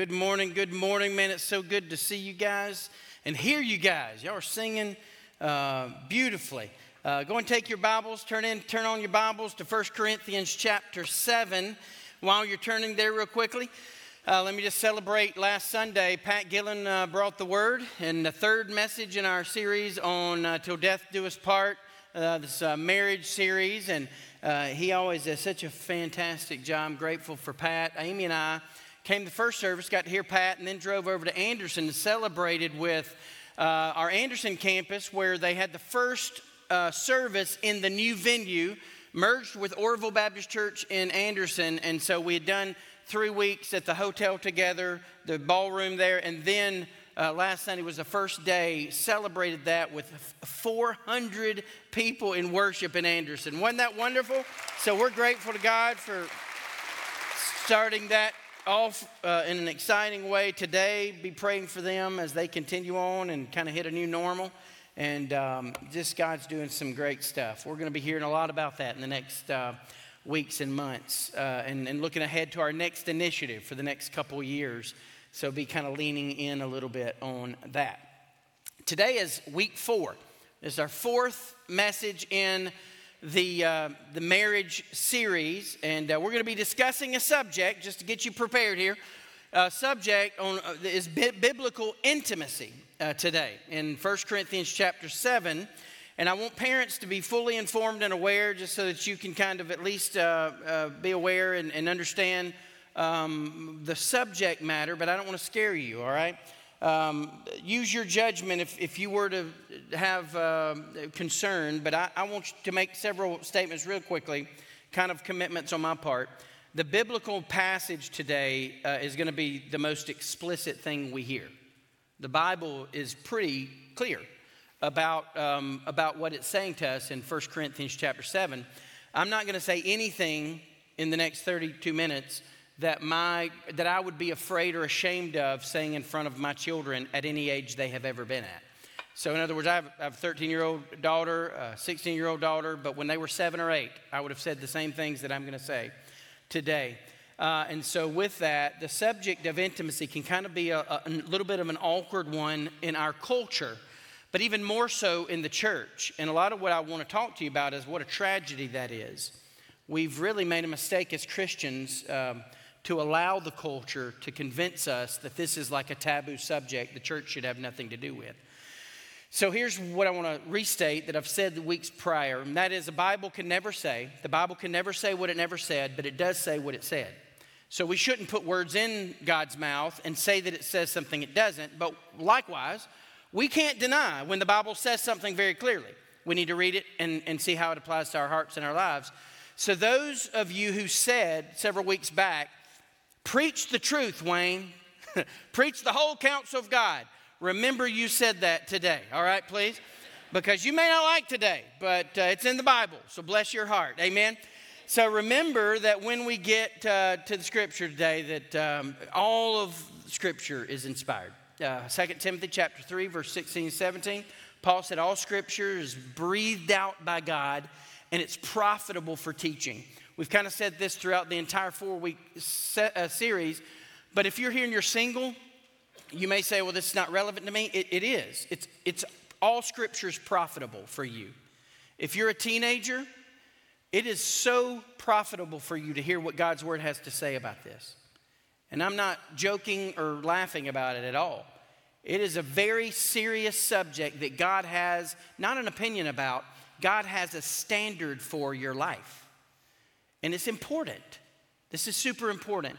Good morning, good morning, man. It's so good to see you guys and hear you guys. Y'all are singing uh, beautifully. Uh, go and take your Bibles, turn in, turn on your Bibles to 1 Corinthians chapter 7. While you're turning there, real quickly, uh, let me just celebrate last Sunday. Pat Gillen uh, brought the word, and the third message in our series on uh, Till Death Do Us Part, uh, this marriage series. And he always does such a fantastic job. I'm grateful for Pat. Amy and I came the first service, got to hear Pat, and then drove over to Anderson and celebrated with uh, our Anderson campus where they had the first uh, service in the new venue, merged with Orville Baptist Church in Anderson. And so we had done three weeks at the hotel together, the ballroom there, and then uh, last Sunday was the first day, celebrated that with 400 people in worship in Anderson. Wasn't that wonderful? So we're grateful to God for starting that off uh, in an exciting way today. Be praying for them as they continue on and kind of hit a new normal. And um, just God's doing some great stuff. We're going to be hearing a lot about that in the next uh, weeks and months uh, and, and, looking ahead to our next initiative for the next couple years. So be kind of leaning in a little bit on that. Today is week four. This is our fourth message in the, uh, the marriage series, and uh, we're going to be discussing a subject, just to get you prepared here, a subject on, uh, is bi- biblical intimacy uh, today in 1 Corinthians chapter 7. And I want parents to be fully informed and aware, just so that you can kind of at least uh, uh, be aware and, and understand um, the subject matter, but I don't want to scare you, all right? Um, use your judgment if, if you were to have uh, concern, but I, I want to make several statements real quickly, kind of commitments on my part. The biblical passage today uh, is going to be the most explicit thing we hear. The Bible is pretty clear about, um, about what it's saying to us in 1 Corinthians chapter 7. I'm not going to say anything in the next 32 minutes that, my, that I would be afraid or ashamed of saying in front of my children at any age they have ever been at. So, in other words, I have, a 13 year old daughter, a 16 year old daughter, but when they were seven or eight, I would have said the same things that I'm going to say today. Uh, and so, with that, the subject of intimacy can kind of be a, a, a little bit of an awkward one in our culture, but even more so in the church. And a lot of what I want to talk to you about is what a tragedy that is. We've really made a mistake as Christians. Um, to allow the culture to convince us that this is like a taboo subject the church should have nothing to do with. So here's what I want to restate that I've said the weeks prior, and that is the Bible can never say, the Bible can never say what it never said, but it does say what it said. So we shouldn't put words in God's mouth and say that it says something it doesn't, but likewise, we can't deny when the Bible says something very clearly. We need to read it and, and see how it applies to our hearts and our lives. So, those of you who said several weeks back Preach the truth, Wayne. Preach the whole counsel of God. Remember, you said that today, all right, please? Because you may not like today, but uh, it's in the Bible, so bless your heart. Amen. So remember that when we get uh, to the scripture today, that um, all of scripture is inspired. Uh, 2 Timothy chapter 3, verse 16 and 17, Paul said, All scripture is breathed out by God and it's profitable for teaching We've kind of said this throughout the entire four week se- uh, series. But if you're here and you're single, you may say, well, this is not relevant to me. it, it is. It's, it's all scripture's profitable for you. If you're a teenager, it is so profitable for you to hear what God's word has to say about this. And I'm not joking or laughing about it at all. It is a very serious subject that God has not an opinion about, God has a standard for your life. And it's important. This is super important.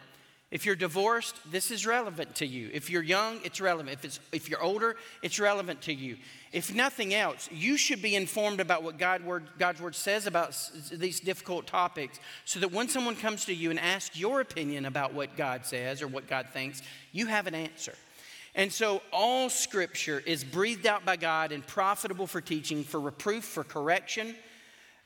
If you're divorced, this is relevant to you. If you're young, it's relevant. If, it's, if you're older, it's relevant to you. If nothing else, you should be informed about what God word, God's word says about these difficult topics so that when someone comes to you and asks your opinion about what God says or what God thinks, you have an answer. And so, all scripture is breathed out by God and profitable for teaching, for reproof, for correction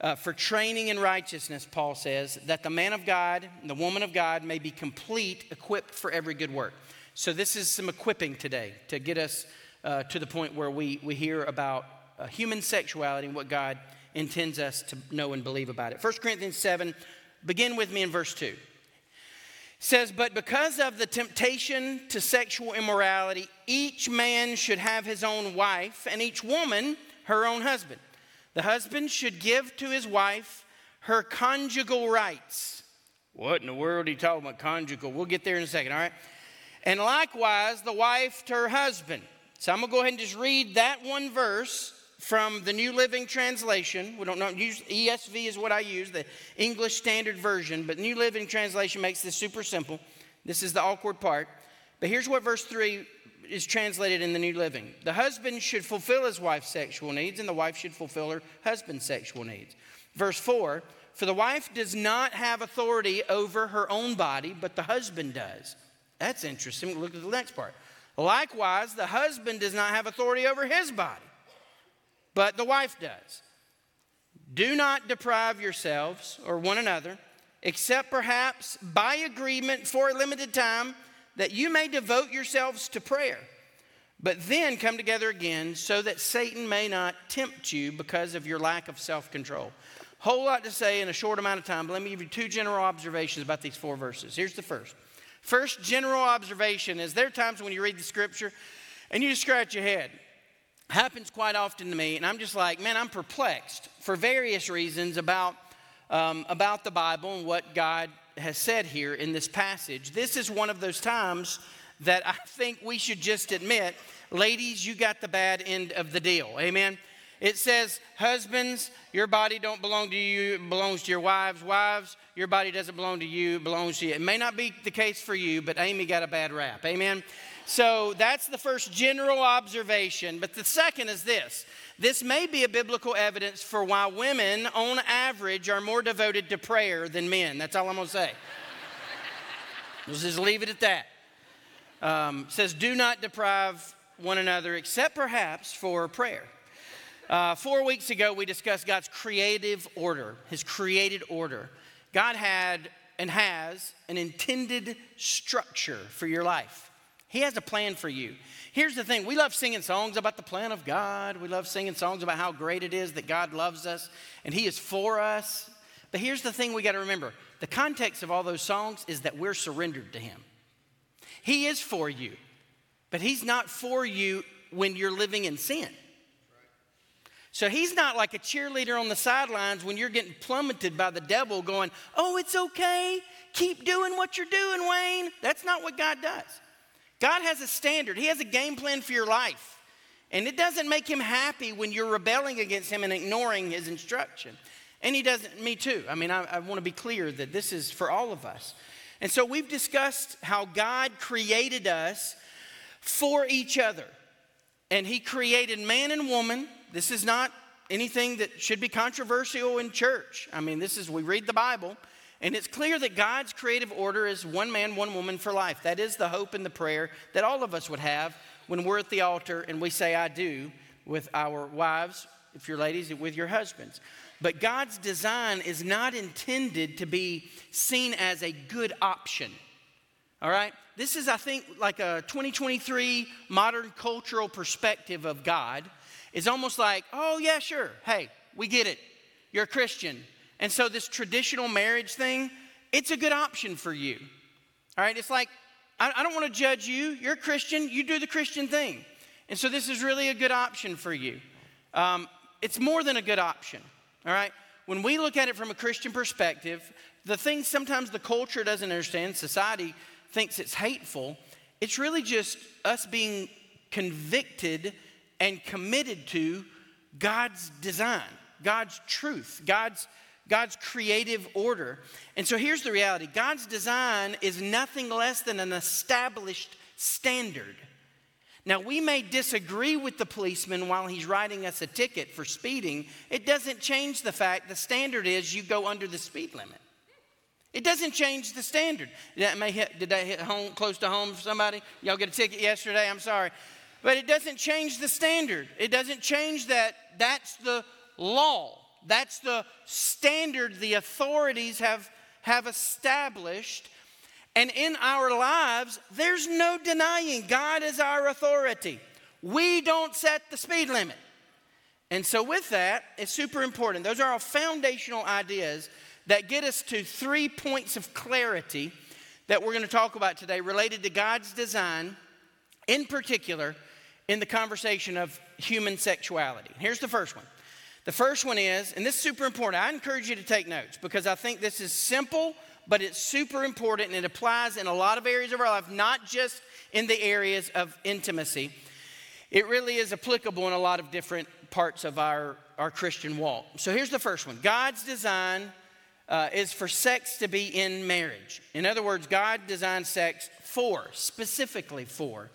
uh, for training in righteousness, Paul says, that the man of God, the woman of God may be complete, equipped for every good work. So, this is some equipping today to get us uh, to the point where we, we hear about uh, human sexuality and what God intends us to know and believe about it. 1 Corinthians 7, begin with me in verse 2. says, But because of the temptation to sexual immorality, each man should have his own wife, and each woman her own husband. The husband should give to his wife her conjugal rights. What in the world are you talking about, conjugal? We'll get there in a second, all right? And likewise, the wife to her husband. So I'm going to go ahead and just read that one verse from the New Living Translation. We don't know, ESV is what I use, the English Standard Version, but New Living Translation makes this super simple. This is the awkward part. But here's what verse 3 is translated in the New Living The husband should fulfill his wife's sexual needs, and the wife should fulfill her husband's sexual needs. Verse 4 For the wife does not have authority over her own body, but the husband does. That's interesting. We Look at the next part. Likewise, the husband does not have authority over his body but the wife does. Do not deprive yourselves or one another, except perhaps by agreement for a limited time, that you may devote yourselves to prayer. But then come together again so that Satan may not tempt you because of your lack of self control. Whole lot to say in a short amount of time, but let me give you two general observations about these four verses. Here's the first. First general observation is there are times when you read the scripture and you just scratch your head happens quite often to me, and I'm just like, man, I'm perplexed for various reasons about, um, about the Bible and what God has said here in this passage. This is one of those times that I think we should just admit, ladies, you got the bad end of the deal. Amen. It says, husbands, your body don't belong to you, it belongs to your wives. Wives, your body doesn't belong to you, it belongs to you. It may not be the case for you, but Amy got a bad rap. Amen. So that's the first general observation. But the second is this this may be a biblical evidence for why women, on average, are more devoted to prayer than men. That's all I'm going to say. Let's just leave it at that. Um, says, Do not deprive one another, except perhaps for prayer. Uh, four weeks ago, we discussed God's creative order, His created order. God had and has an intended structure for your life. He has a plan for you. Here's the thing we love singing songs about the plan of God. We love singing songs about how great it is that God loves us and He is for us. But here's the thing we got to remember the context of all those songs is that we're surrendered to Him. He is for you, but He's not for you when you're living in sin. So he's not like a cheerleader on the sidelines when you're getting plummeted by the devil going, Oh, it's okay. Keep doing what you're doing, Wayne. That's not what God does. God has a standard, He has a game plan for your life. And it doesn't make Him happy when you're rebelling against Him and ignoring His instruction. And He doesn't, me too. I mean, I, I want to be clear that this is for all of us. And so we've discussed how God created us for each other. And He created man and woman. This is not anything that should be controversial in church. I mean, this is, we read the Bible. And it's clear that God's creative order is one man, one woman for life. That is the hope and the prayer that all of us would have when we're at the altar and we say, I do, with our wives, if you're ladies, with your husbands. But God's design is not intended to be seen as a good option. All right? This is, I think, like a 2023 modern cultural perspective of God. It's almost like, oh, yeah, sure. Hey, we get it. You're a Christian. And so, this traditional marriage thing, it's a good option for you. All right? It's like, I, I don't want to judge you. You're a Christian, you do the Christian thing. And so, this is really a good option for you. Um, it's more than a good option. All right? When we look at it from a Christian perspective, the things sometimes the culture doesn't understand, society thinks it's hateful, it's really just us being convicted and committed to God's design, God's truth, God's God's creative order. And so here's the reality God's design is nothing less than an established standard. Now, we may disagree with the policeman while he's writing us a ticket for speeding. It doesn't change the fact the standard is you go under the speed limit. It doesn't change the standard. That may hit, did that hit home close to home for somebody? Y'all get a ticket yesterday? I'm sorry. But it doesn't change the standard. It doesn't change that that's the law. That's the standard the authorities have, have established. And in our lives, there's no denying God is our authority. We don't set the speed limit. And so, with that, it's super important. Those are our foundational ideas that get us to three points of clarity that we're going to talk about today related to God's design, in particular, in the conversation of human sexuality. Here's the first one. The first one is, and this is super important. I encourage you to take notes because I think this is simple, but it's super important and it applies in a lot of areas of our life, not just in the areas of intimacy. It really is applicable in a lot of different parts of our, our Christian walk. So here's the first one God's design uh, is for sex to be in marriage. In other words, God designed sex for, specifically for,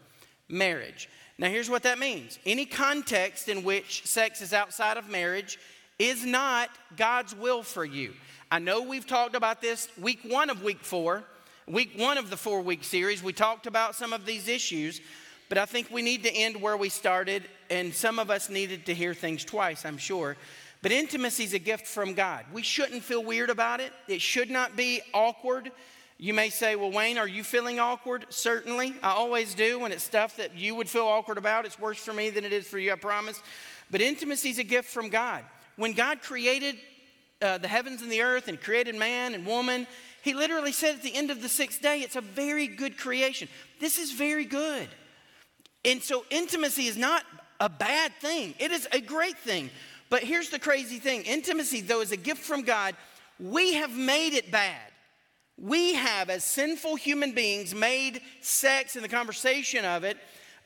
marriage. Now, here's what that means any context in which sex is outside of marriage is not God's will for you. I know we've talked about this week one of week four, week one of the four week series. We talked about some of these issues, but I think we need to end where we started, and some of us needed to hear things twice, I'm sure. But intimacy is a gift from God. We shouldn't feel weird about it, it should not be awkward. You may say, Well, Wayne, are you feeling awkward? Certainly. I always do when it's stuff that you would feel awkward about. It's worse for me than it is for you, I promise. But intimacy is a gift from God. When God created uh, the heavens and the earth and created man and woman, He literally said at the end of the sixth day, It's a very good creation. This is very good. And so, intimacy is not a bad thing, it is a great thing. But here's the crazy thing intimacy, though, is a gift from God. We have made it bad. We have, as sinful human beings, made sex and the conversation of it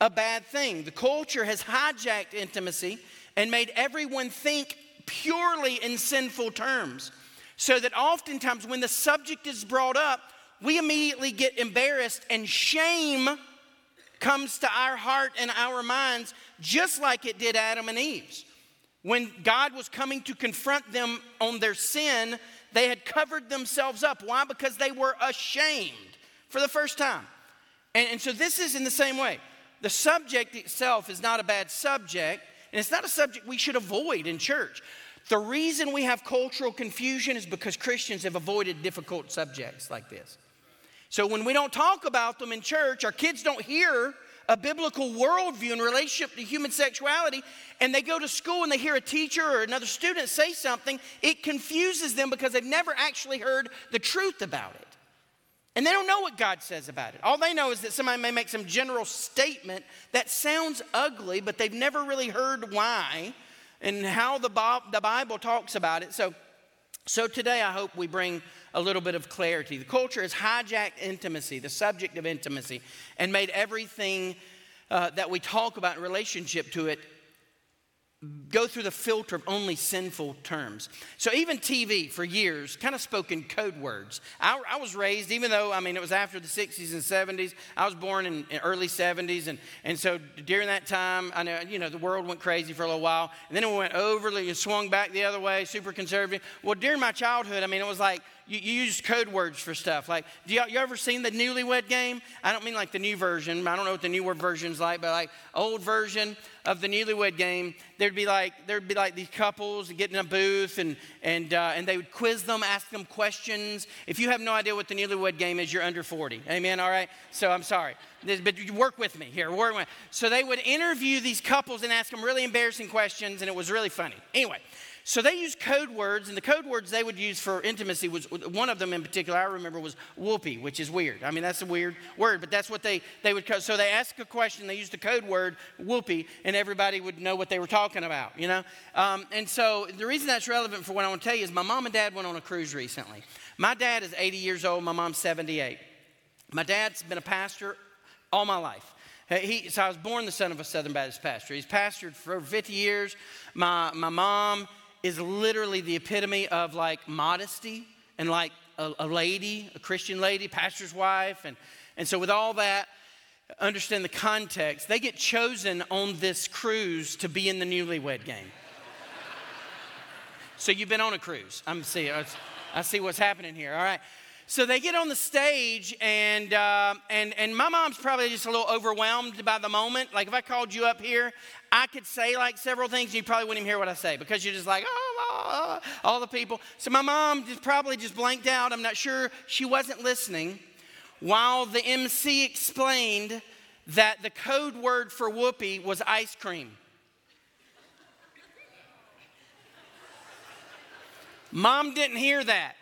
a bad thing. The culture has hijacked intimacy and made everyone think purely in sinful terms. So that oftentimes, when the subject is brought up, we immediately get embarrassed and shame comes to our heart and our minds, just like it did Adam and Eve's. When God was coming to confront them on their sin, they had covered themselves up. Why? Because they were ashamed for the first time. And, and so this is in the same way. The subject itself is not a bad subject, and it's not a subject we should avoid in church. The reason we have cultural confusion is because Christians have avoided difficult subjects like this. So when we don't talk about them in church, our kids don't hear a biblical worldview in relationship to human sexuality, and they go to school and they hear a teacher or another student say something, it confuses them because they've never actually heard the truth about it. And they don't know what God says about it. All they know is that somebody may make some general statement that sounds ugly, but they've never really heard why and how the Bible talks about it. So, so today I hope we bring a little bit of clarity. The culture has hijacked intimacy, the subject of intimacy, and made everything uh, that we talk about in relationship to it go through the filter of only sinful terms. So even TV for years kind of spoke in code words. I, I, was raised, even though, I mean, it was after the 60s and 70s. I was born in, in, early 70s. And, and so during that time, I know, you know, the world went crazy for a little while. And then it went overly, it swung back the other way, super conservative. Well, during my childhood, I mean, it was like you, you use code words for stuff. Like, do you, you ever seen the newlywed game? I don't mean like the new version. I don't know what the newer version's like, but like old version of the newlywed game, there'd be like there'd be like these couples getting in a booth and and uh, and they would quiz them, ask them questions. If you have no idea what the newlywed game is, you're under 40. Amen. All right. So I'm sorry, but work with me here. Work with. So they would interview these couples and ask them really embarrassing questions, and it was really funny. Anyway. So they used code words, and the code words they would use for intimacy was one of them in particular. I remember was whoopee, which is weird. I mean, that's a weird word, but that's what they they would. So they asked a question, they used the code word whoopee, and everybody would know what they were talking about. You know, um, and so the reason that's relevant for what I want to tell you is my mom and dad went on a cruise recently. My dad is 80 years old. My mom's 78. My dad's been a pastor all my life. He, so I was born the son of a Southern Baptist pastor. He's pastored for over 50 years. My, my mom is literally the epitome of like modesty and like a, a lady, a Christian lady, pastor's wife. And, and so, with all that, understand the context. They get chosen on this cruise to be in the newlywed game. so, you've been on a cruise. I'm see, I see what's happening here. All right. So they get on the stage, and, uh, and, and my mom's probably just a little overwhelmed by the moment. Like, if I called you up here, I could say like several things, and you probably wouldn't even hear what I say because you're just like, oh, all the people. So my mom just probably just blanked out. I'm not sure she wasn't listening while the MC explained that the code word for whoopee was ice cream. Mom didn't hear that.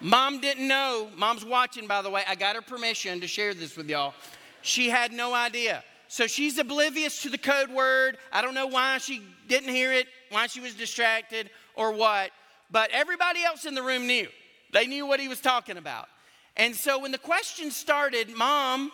Mom didn't know. Mom's watching, by the way. I got her permission to share this with y'all. She had no idea. So she's oblivious to the code word. I don't know why she didn't hear it, why she was distracted, or what. But everybody else in the room knew. They knew what he was talking about. And so when the question started, mom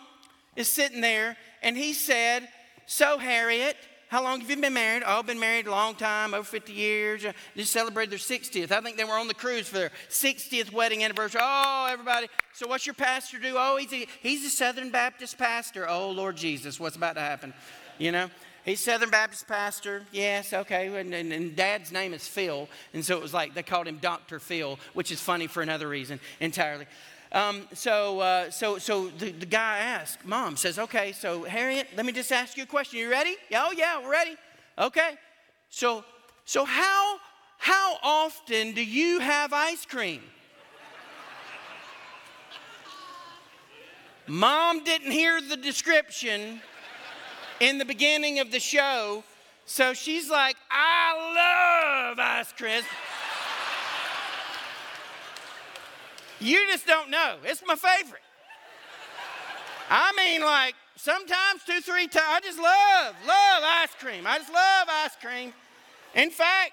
is sitting there and he said, So, Harriet, how long have you been married? Oh, been married a long time, over 50 years. Uh, Just celebrated their 60th. I think they were on the cruise for their 60th wedding anniversary. Oh, everybody. So, what's your pastor do? Oh, he's a, he's a Southern Baptist pastor. Oh, Lord Jesus, what's about to happen? You know? He's Southern Baptist pastor. Yes, okay. And, and, and, dad's name is Phil. And so it was like they called him Dr. Phil, which is funny for another reason entirely. Um, so, uh, so, so the, the guy asked, Mom says, Okay, so Harriet, let me just ask you a question. You ready? Yeah, oh, yeah, we're ready. Okay. So, so how, how often do you have ice cream? Mom didn't hear the description in the beginning of the show, so she's like, I love ice cream. You just don't know. It's my favorite. I mean, like, sometimes two, three times. I just love, love ice cream. I just love ice cream. In fact,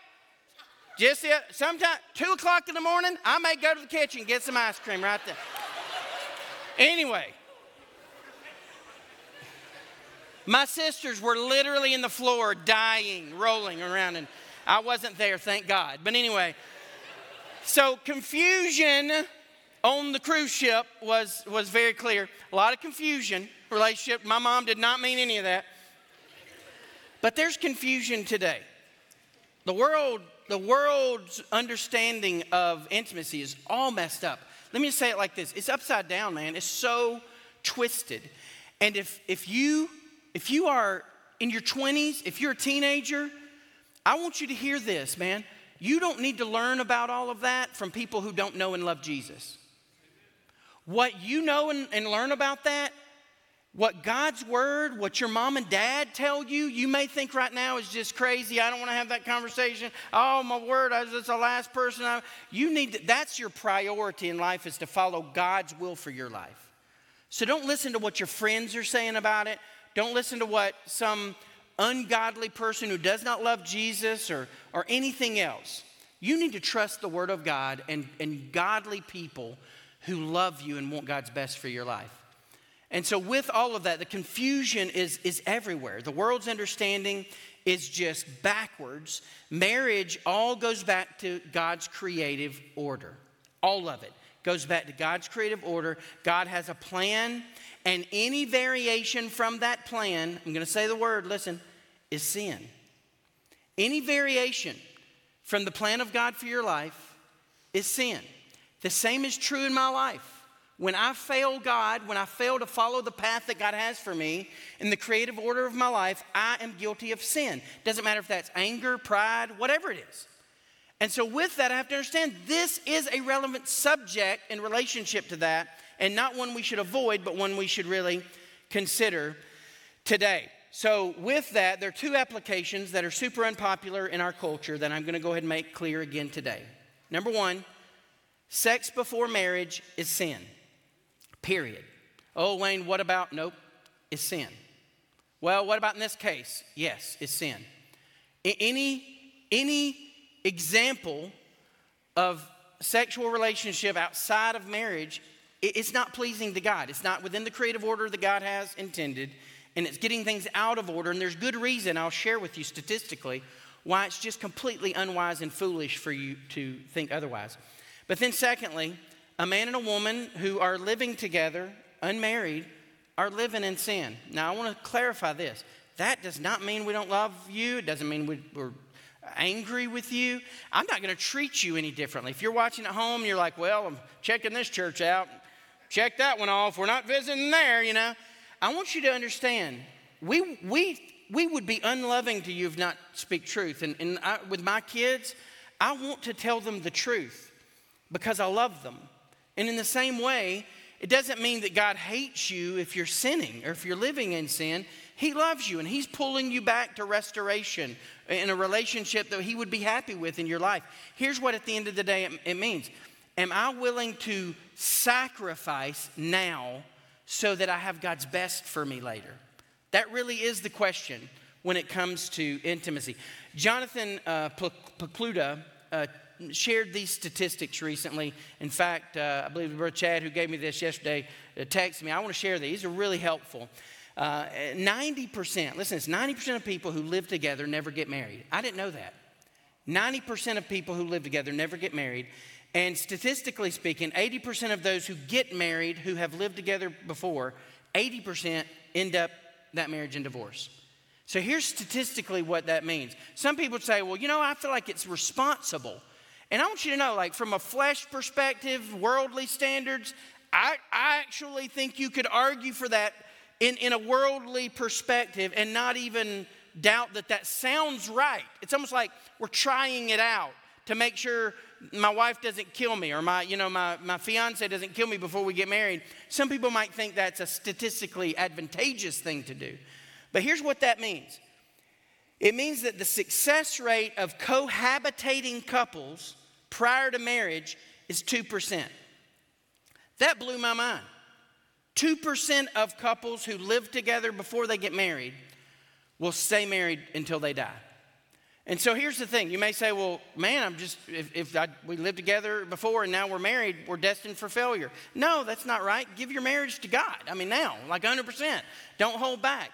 just sometimes, two o'clock in the morning, I may go to the kitchen and get some ice cream right there. Anyway, my sisters were literally in the floor dying, rolling around, and I wasn't there, thank God. But anyway, so confusion on the cruise ship was, was very clear. A lot of confusion, relationship. My mom did not mean any of that. But there's confusion today. The world, the world's understanding of intimacy is all messed up. Let me just say it like this. It's upside down, man. It's so twisted. And if if you if you are in your 20s, if you're a teenager, I want you to hear this, man. You don't need to learn about all of that from people who don't know and love Jesus. What you know and, and learn about that, what God's word, what your mom and dad tell you, you may think right now is just crazy. I don't want to have that conversation. Oh, my word, I was just the last person. I, you need to, that's your priority in life is to follow God's will for your life. So don't listen to what your friends are saying about it. Don't listen to what some ungodly person who does not love Jesus or, or anything else. You need to trust the Word of God and, and godly people who love you and want God's best for your life. And so, with all of that, the confusion is, is everywhere. The world's understanding is just backwards. Marriage all goes back to God's creative order. All of it goes back to God's creative order. God has a plan, and any variation from that plan, I'm going to say the word, listen, is sin. Any variation from the plan of God for your life is sin. The same is true in my life. When I fail God, when I fail to follow the path that God has for me in the creative order of my life, I am guilty of sin. Doesn't matter if that's anger, pride, whatever it is. And so, with that, I have to understand this is a relevant subject in relationship to that, and not one we should avoid, but one we should really consider today. So, with that, there are two applications that are super unpopular in our culture that I'm going to go ahead and make clear again today. Number one, Sex before marriage is sin. Period. Oh, Wayne, what about? Nope, it's sin. Well, what about in this case? Yes, it's sin. Any, any example of sexual relationship outside of marriage, it's not pleasing to God. It's not within the creative order that God has intended, and it's getting things out of order. And there's good reason, I'll share with you statistically, why it's just completely unwise and foolish for you to think otherwise. But then, secondly, a man and a woman who are living together, unmarried, are living in sin. Now, I want to clarify this. That does not mean we don't love you. It doesn't mean we, are angry with you. I'm not going to treat you any differently. If you're watching at home, you're like, well, I'm checking this church out. Check that one off. We're not visiting there, you know. I want you to understand, we, we, we would be unloving to you if not speak truth. And, and I, with my kids, I want to tell them the truth because I love them. And in the same way, it doesn't mean that God hates you if you're sinning or if you're living in sin. He loves you and He's pulling you back to restoration in a relationship that He would be happy with in your life. Here's what at the end of the day it, it means am I willing to sacrifice now so that I have God's best for me later? That really is the question when it comes to intimacy. Jonathan uh, uh, shared these statistics recently. In fact, uh, I believe Brother Chad, who gave me this yesterday, uh, texted me. I want to share these. These are really helpful. Uh, 90%, listen, it's 90% of people who live together never get married. I didn't know that. 90% of people who live together never get married. And statistically speaking, 80% of those who get married who have lived together before, 80% end up that marriage in divorce. So here's statistically what that means. Some people say, well, you know, I feel like it's responsible. And I want you to know, like, from a flesh perspective, worldly standards, I, I actually think you could argue for that in, in a worldly perspective and not even doubt that that sounds right. It's almost like we're trying it out to make sure my wife doesn't kill me or my, you know, my, my fiance doesn't kill me before we get married. Some people might think that's a statistically advantageous thing to do. But here's what that means it means that the success rate of cohabitating couples prior to marriage is 2%. That blew my mind. 2% of couples who live together before they get married will stay married until they die. And so here's the thing. You may say, well, man, I'm just, if, if I, we lived together before and now we're married, we're destined for failure. No, that's not right. Give your marriage to God. I mean, now, like 100%. Don't hold back.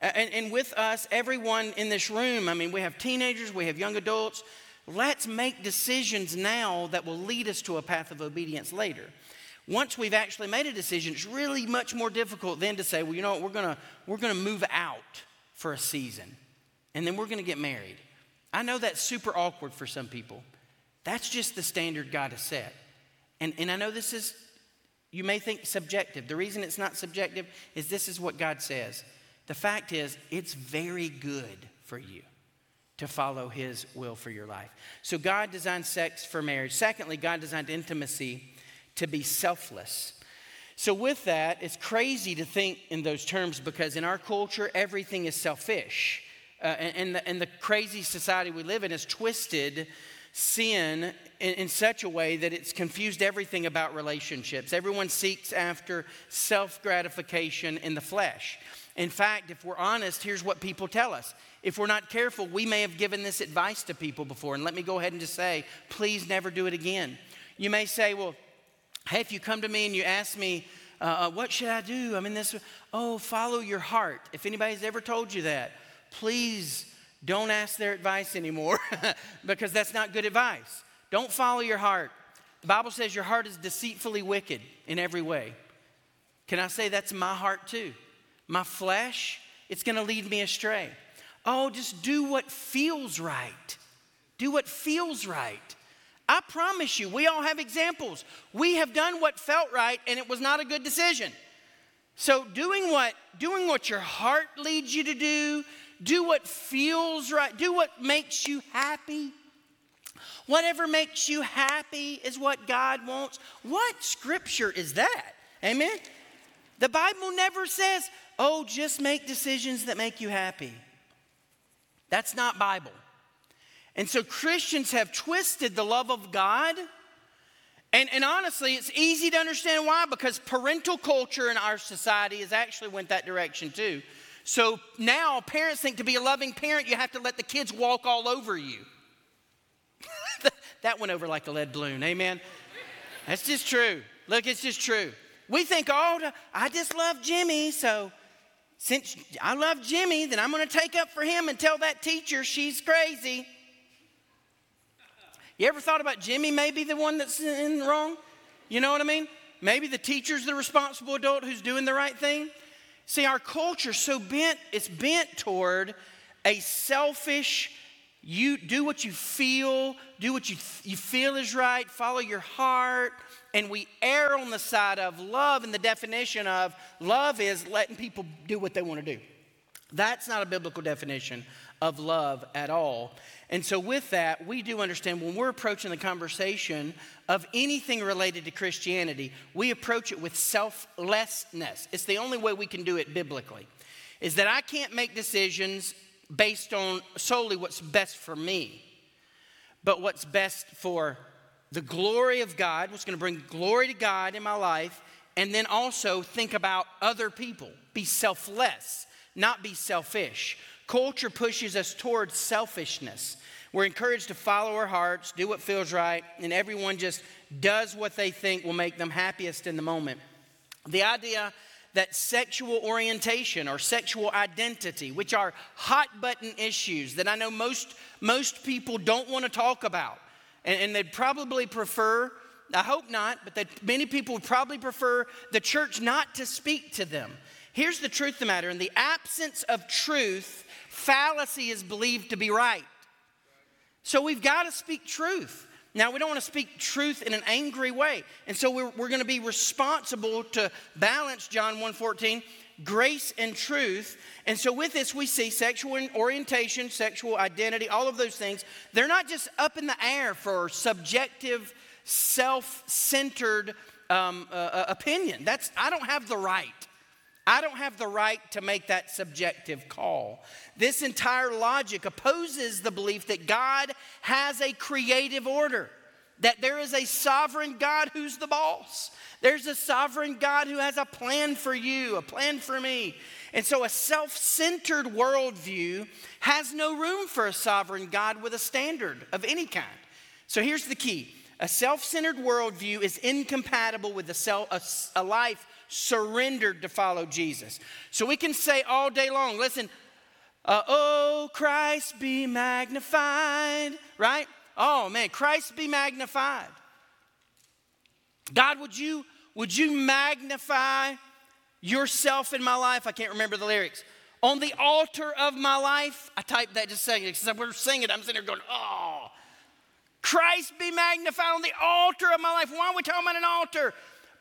And, and with us, everyone in this room, I mean, we have teenagers, we have young adults. Let's make decisions now that will lead us to a path of obedience later. Once we've actually made a decision, it's really much more difficult then to say, well, you know what, we're gonna, we're gonna move out for a season and then we're gonna get married. I know that's super awkward for some people. That's just the standard God has set. And, and I know this is, you may think subjective. The reason it's not subjective is this is what God says. The fact is, it's very good for you to follow His will for your life. So God designed sex for marriage. Secondly, God designed intimacy to be selfless. So, with that, it's crazy to think in those terms because in our culture, everything is selfish. Uh, and, and, the, and, the, crazy society we live in has twisted sin in, in such a way that it's confused everything about relationships. Everyone seeks after self gratification in the flesh. In fact, if we're honest, here's what people tell us. If we're not careful, we may have given this advice to people before. And let me go ahead and just say, please never do it again. You may say, well, hey, if you come to me and you ask me, uh, uh what should I do? I'm in this, oh, follow your heart. If anybody's ever told you that, please don't ask their advice anymore because that's not good advice. Don't follow your heart. The Bible says your heart is deceitfully wicked in every way. Can I say that's my heart too? My flesh, it's going to lead me astray. Oh, just do what feels right. Do what feels right. I promise you, we all have examples. We have done what felt right and it was not a good decision. So doing what doing what your heart leads you to do, do what feels right, do what makes you happy. Whatever makes you happy is what God wants. What scripture is that? Amen. The Bible never says, "Oh, just make decisions that make you happy." That's not Bible. And so Christians have twisted the love of God. And, and honestly, it's easy to understand why because parental culture in our society has actually went that direction too. So now parents think to be a loving parent, you have to let the kids walk all over you. that went over like a lead balloon. Amen. That's just true. Look, it's just true. We think, oh, I just love Jimmy, so since I love Jimmy, then I'm going to take up for him and tell that teacher she's crazy. You ever thought about Jimmy maybe the one that's in wrong? You know what I mean? Maybe the teacher's the responsible adult who's doing the right thing. See, our culture so bent, it's bent toward a selfish, you do what you feel, do what you, you feel is right, follow your heart. And we err on the side of love, and the definition of love is letting people do what they want to do. That's not a biblical definition of love at all. And so, with that, we do understand when we're approaching the conversation of anything related to Christianity, we approach it with selflessness. It's the only way we can do it biblically, is that I can't make decisions based on solely what's best for me, but what's best for the glory of God, what's going to bring glory to God in my life, and then also think about other people. Be selfless, not be selfish. Culture pushes us towards selfishness. We're encouraged to follow our hearts, do what feels right, and everyone just does what they think will make them happiest in the moment. The idea that sexual orientation or sexual identity, which are hot button issues that I know most, most people don't want to talk about, and, and they'd probably prefer, I hope not, but that many people would probably prefer the church not to speak to them. Here's the truth of the matter in the absence of truth, fallacy is believed to be right. So we've got to speak truth. Now, we don't want to speak truth in an angry way. And so we're, we're going to be responsible to balance John 1.14, grace and truth. And so with this, we see sexual orientation, sexual identity, all of those things. They're not just up in the air for subjective, self-centered um, uh, uh opinion. That's, I don't have the right. I don't have the right to make that subjective call. This entire logic opposes the belief that God has a creative order, that there is a sovereign God who's the boss. There's a sovereign God who has a plan for you, a plan for me. And so a self centered worldview has no room for a sovereign God with a standard of any kind. So here's the key a self centered worldview is incompatible with a, self, a, a life surrendered to follow Jesus. So we can say all day long, listen, uh, oh, Christ be magnified, right? Oh man, Christ be magnified. God, would you would you magnify yourself in my life? I can't remember the lyrics. On the altar of my life, I typed that just saying it because we're singing. I'm sitting there going, oh, Christ be magnified on the altar of my life. Why are we talking about an altar?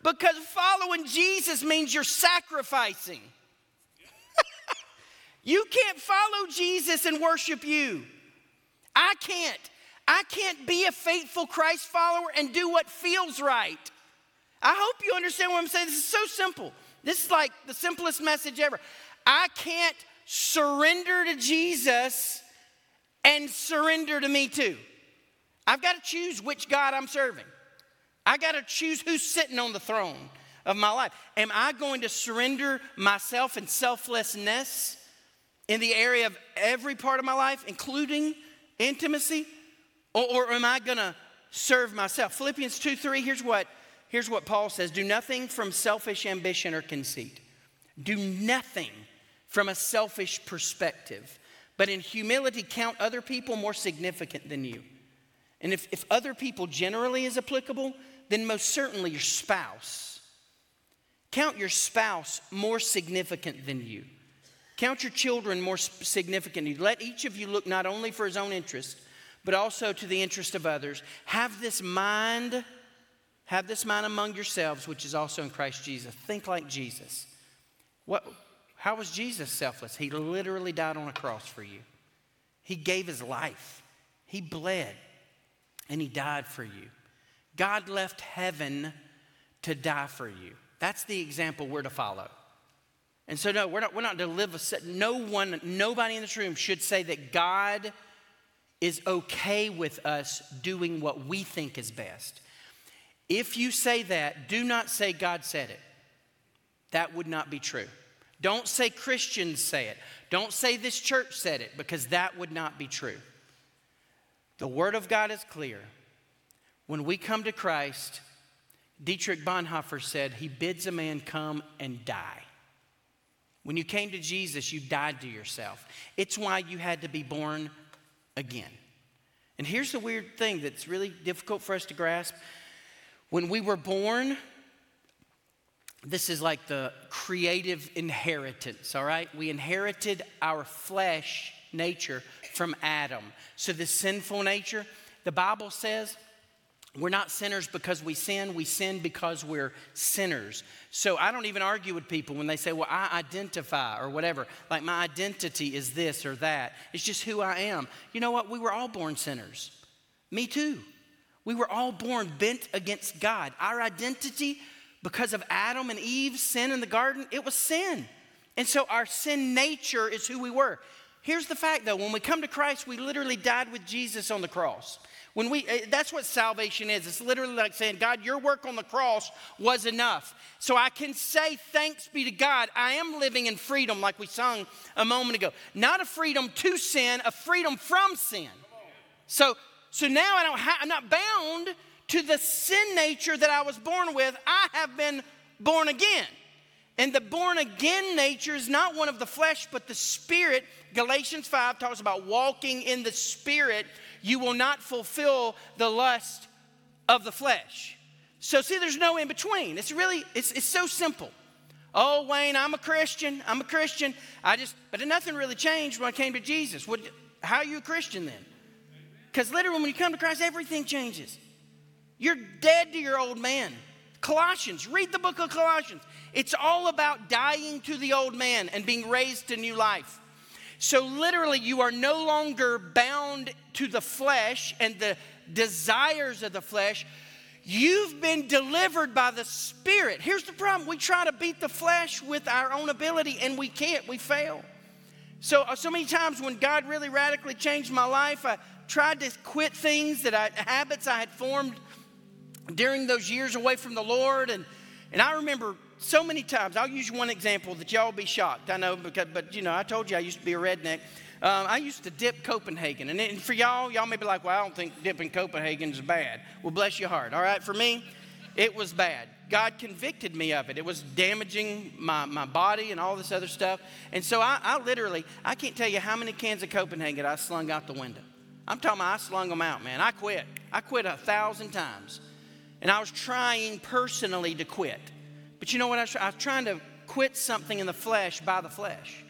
Because following Jesus means you're sacrificing. you can't follow Jesus and worship you. I can't. I can't be a faithful Christ follower and do what feels right. I hope you understand what I'm saying. This is so simple. This is like the simplest message ever. I can't surrender to Jesus and surrender to me too. I've got to choose which God I'm serving. I got to choose who's sitting on the throne of my life. Am I going to surrender myself and selflessness in the area of every part of my life, including intimacy? Or, or am I going to serve myself? Philippians 2 3, here's what, here's what Paul says Do nothing from selfish ambition or conceit. Do nothing from a selfish perspective, but in humility count other people more significant than you. And if, if other people generally is applicable, then most certainly your spouse. Count your spouse more significant than you. Count your children more significant than you. Let each of you look not only for his own interest, but also to the interest of others. Have this mind, have this mind among yourselves, which is also in Christ Jesus. Think like Jesus. What, how was Jesus selfless? He literally died on a cross for you. He gave his life. He bled and he died for you. God left heaven to die for you. That's the example we're to follow. And so, no, we're not, we're not to live a no one, nobody in this room should say that God is okay with us doing what we think is best. If you say that, do not say God said it. That would not be true. Don't say Christians say it. Don't say this church said it because that would not be true. The Word of God is clear. When we come to Christ, Dietrich Bonhoeffer said, He bids a man come and die. When you came to Jesus, you died to yourself. It's why you had to be born again. And here's the weird thing that's really difficult for us to grasp. When we were born, this is like the creative inheritance, all right? We inherited our flesh nature from Adam. So, the sinful nature, the Bible says, we're not sinners because we sin, we sin because we're sinners. So I don't even argue with people when they say, well, I identify or whatever. Like my identity is this or that. It's just who I am. You know what? We were all born sinners. Me too. We were all born bent against God. Our identity, because of Adam and Eve's sin in the garden, it was sin. And so our sin nature is who we were. Here's the fact though when we come to Christ, we literally died with Jesus on the cross. When we, eh, that's what salvation is. It's literally like saying, God, your work on the cross was enough. So I can say, thanks be to God, I am living in freedom, like we sung a moment ago. Not a freedom to sin, a freedom from sin. So, so now I don't ha- I'm not bound to the sin nature that I was born with. I have been born again. And the born again nature is not one of the flesh, but the spirit. Galatians 5 talks about walking in the spirit you will not fulfill the lust of the flesh. So see, there's no in between. It's really, it's, it's so simple. Oh, Wayne, I'm a Christian. I'm a Christian. I just, but nothing really changed when I came to Jesus. What, how are you a Christian then? Because literally, when you come to Christ, everything changes. You're dead to your old man. Colossians, read the book of Colossians. It's all about dying to the old man and being raised to new life. So, literally, you are no longer bound to the flesh and the desires of the flesh. You've been delivered by the Spirit. Here's the problem we try to beat the flesh with our own ability, and we can't, we fail. So, uh, so many times when God really radically changed my life, I tried to quit things that I, habits I had formed during those years away from the Lord. And, and I remember so many times. I'll use one example that y'all be shocked. I know, because, but you know, I told you I used to be a redneck. Um, I used to dip Copenhagen. And, and for y'all, y'all may be like, well, I don't think dipping Copenhagen is bad. Well, bless your heart. All right, for me, it was bad. God convicted me of it. It was damaging my, my body and all this other stuff. And so I, I literally, I can't tell you how many cans of Copenhagen I slung out the window. I'm talking about I slung them out, man. I quit. I quit a thousand times. And I was trying personally to quit. But you know what? I was, trying to quit something in the flesh by the flesh.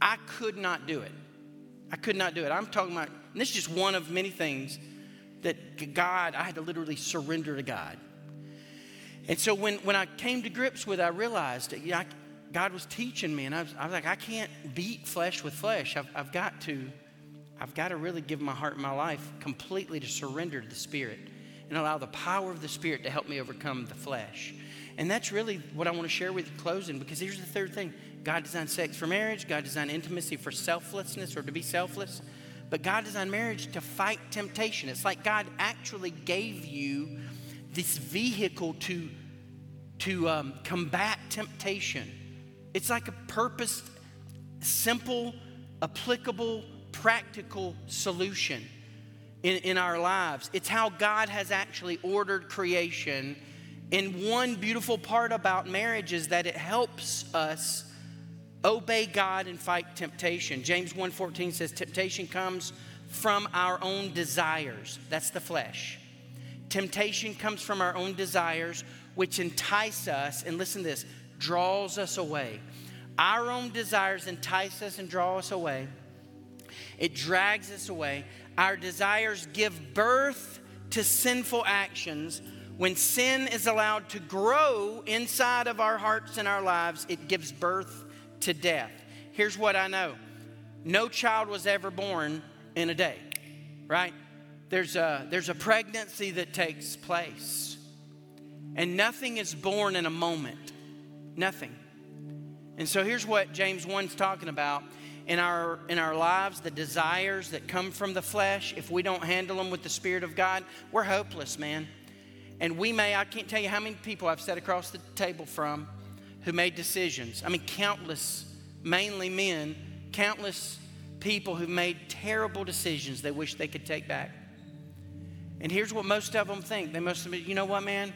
I could not do it. I could not do it. I'm talking about, this is just one of many things that God, I had to literally surrender to God. And so when, when I came to grips with it, I realized that I, God was teaching me, and I was, I was, like, I can't beat flesh with flesh. I've, I've got to, I've got to really give my heart and my life completely to surrender to the Spirit and allow the power of the Spirit to help me overcome the flesh. And that's really what I want to share with you closing because here's the third thing God designed sex for marriage, God designed intimacy for selflessness or to be selfless. But God designed marriage to fight temptation. It's like God actually gave you this vehicle to, to um, combat temptation. It's like a purposed, simple, applicable, practical solution in, in our lives. It's how God has actually ordered creation and one beautiful part about marriage is that it helps us obey God and fight temptation. James 1:14 says temptation comes from our own desires. That's the flesh. Temptation comes from our own desires which entice us and listen to this, draws us away. Our own desires entice us and draw us away. It drags us away. Our desires give birth to sinful actions when sin is allowed to grow inside of our hearts and our lives, it gives birth to death. Here's what I know no child was ever born in a day, right? There's a, there's a pregnancy that takes place, and nothing is born in a moment. Nothing. And so here's what James 1's talking about. In our, in our lives, the desires that come from the flesh, if we don't handle them with the Spirit of God, we're hopeless, man. And we may, I can't tell you how many people I've sat across the table from who made decisions. I mean, countless, mainly men, countless people who made terrible decisions they wish they could take back. And here's what most of them think. They must have been, you know what, man?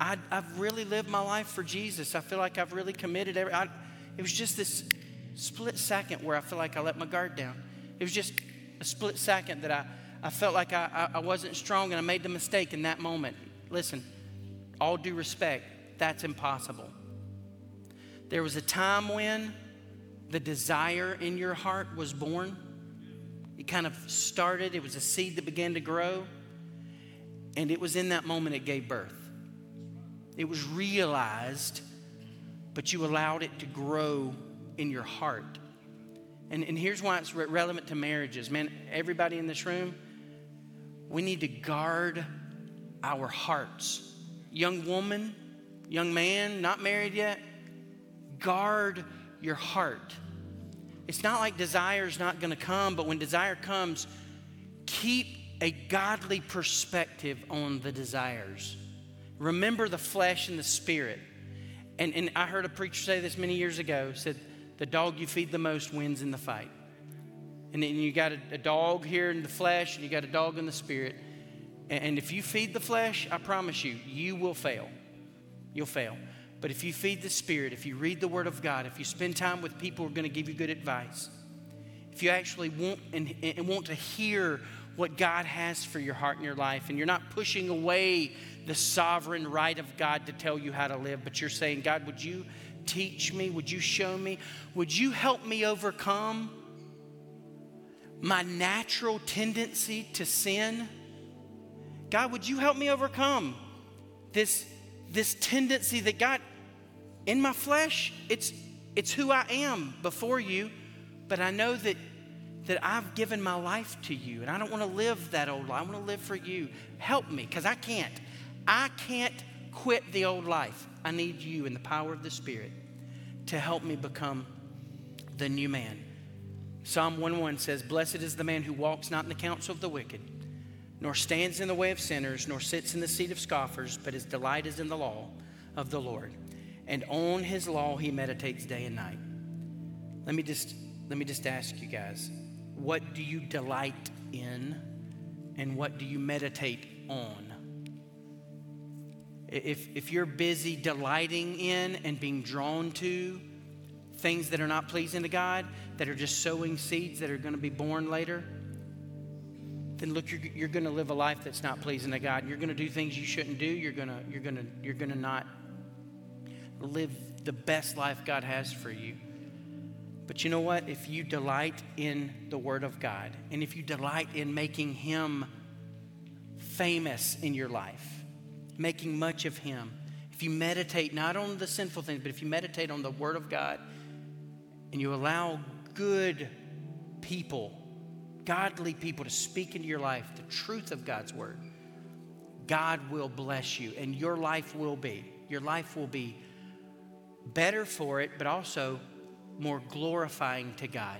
I, have really lived my life for Jesus. I feel like I've really committed. Every, I, it was just this split second where I feel like I let my guard down. It was just a split second that I, I felt like I, I wasn't strong and I made the mistake in that moment. Listen, all due respect, that's impossible. There was a time when the desire in your heart was born. It kind of started, it was a seed that began to grow. And it was in that moment it gave birth. It was realized, but you allowed it to grow in your heart. And, and here's why it's re- relevant to marriages. Man, everybody in this room, we need to guard our hearts. Young woman, young man, not married yet, guard your heart. It's not like desire's not going to come, but when desire comes, keep a godly perspective on the desires. Remember the flesh and the spirit. And, and I heard a preacher say this many years ago said, The dog you feed the most wins in the fight. And then you got a, a dog here in the flesh, and you got a dog in the spirit. And, if you feed the flesh, I promise you, you will fail. You'll fail. But if you feed the spirit, if you read the Word of God, if you spend time with people who are going to give you good advice, if you actually want and, and want to hear what God has for your heart and your life, and you're not pushing away the sovereign right of God to tell you how to live, but you're saying, God, would you teach me? Would you show me? Would you help me overcome my natural tendency to sin? God, would you help me overcome this, this tendency that God, in my flesh, it's, it's who I am before you, but I know that that I've given my life to you and I don't want to live that old life. I want to live for you. Help me because I can't. I can't quit the old life. I need you and the power of the Spirit to help me become the new man. Psalm 1 1 says, Blessed is the man who walks not in the counsel of the wicked, nor stands in the way of sinners, nor sits in the seat of scoffers, but his delight is in the law of the Lord. And on his law he meditates day and night. Let me just let me just ask you guys, what do you delight in and what do you meditate on? If, if you're busy delighting in and being drawn to things that are not pleasing to God, that are just sowing seeds that are going to be born later, then look, you're, you're going to live a life that's not pleasing to God. You're going to do things you shouldn't do. You're going to, you're going to, you're going to not live the best life God has for you. But you know what? If you delight in the Word of God, and if you delight in making Him famous in your life, making much of Him, if you meditate not on the sinful things, but if you meditate on the Word of God, and you allow good people, godly people to speak into your life the truth of God's Word, God will bless you, and your life will be. Your life will be better for it, but also more glorifying to God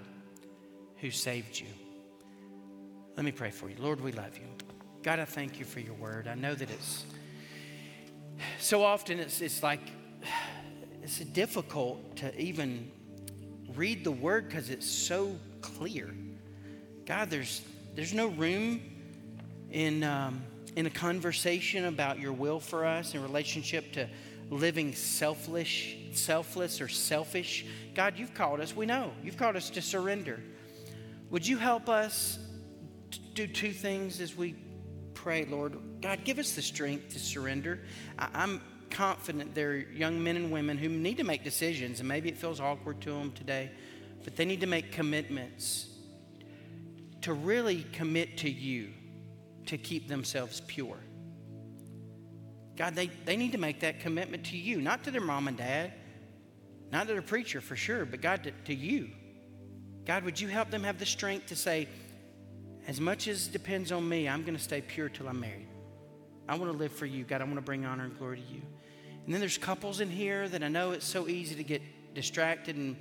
who saved you. Let me pray for you. Lord, we love you. God, I thank you for your word. I know that it's so often it's, it's like it's difficult to even read the word because it's so clear. God, there's there's no room in um, in a conversation about your will for us in relationship to living selfless, selfless or selfish. God, you've called us, we know, you've called us to surrender. Would you help us do two things as we pray, Lord? God, give us the strength to surrender. I, am confident there are young men and women who need to make decisions, and maybe it feels awkward to them today, but they need to make commitments to really commit to you to keep themselves pure. God, they, they need to make that commitment to you, not to their mom and dad, not to their preacher for sure, but God, to, to you. God, would you help them have the strength to say, as much as depends on me, I'm going to stay pure till I'm married. I want to live for you. God, I want to bring honor and glory to you. And then there's couples in here that I know it's so easy to get distracted and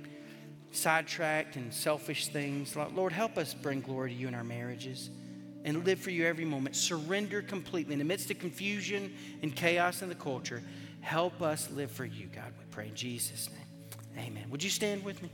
sidetracked and selfish things. Lord, help us bring glory to you in our marriages and live for you every moment. Surrender completely. In the midst of confusion and chaos in the culture, help us live for you, God, we pray in Jesus' name. Amen. Would you stand with me?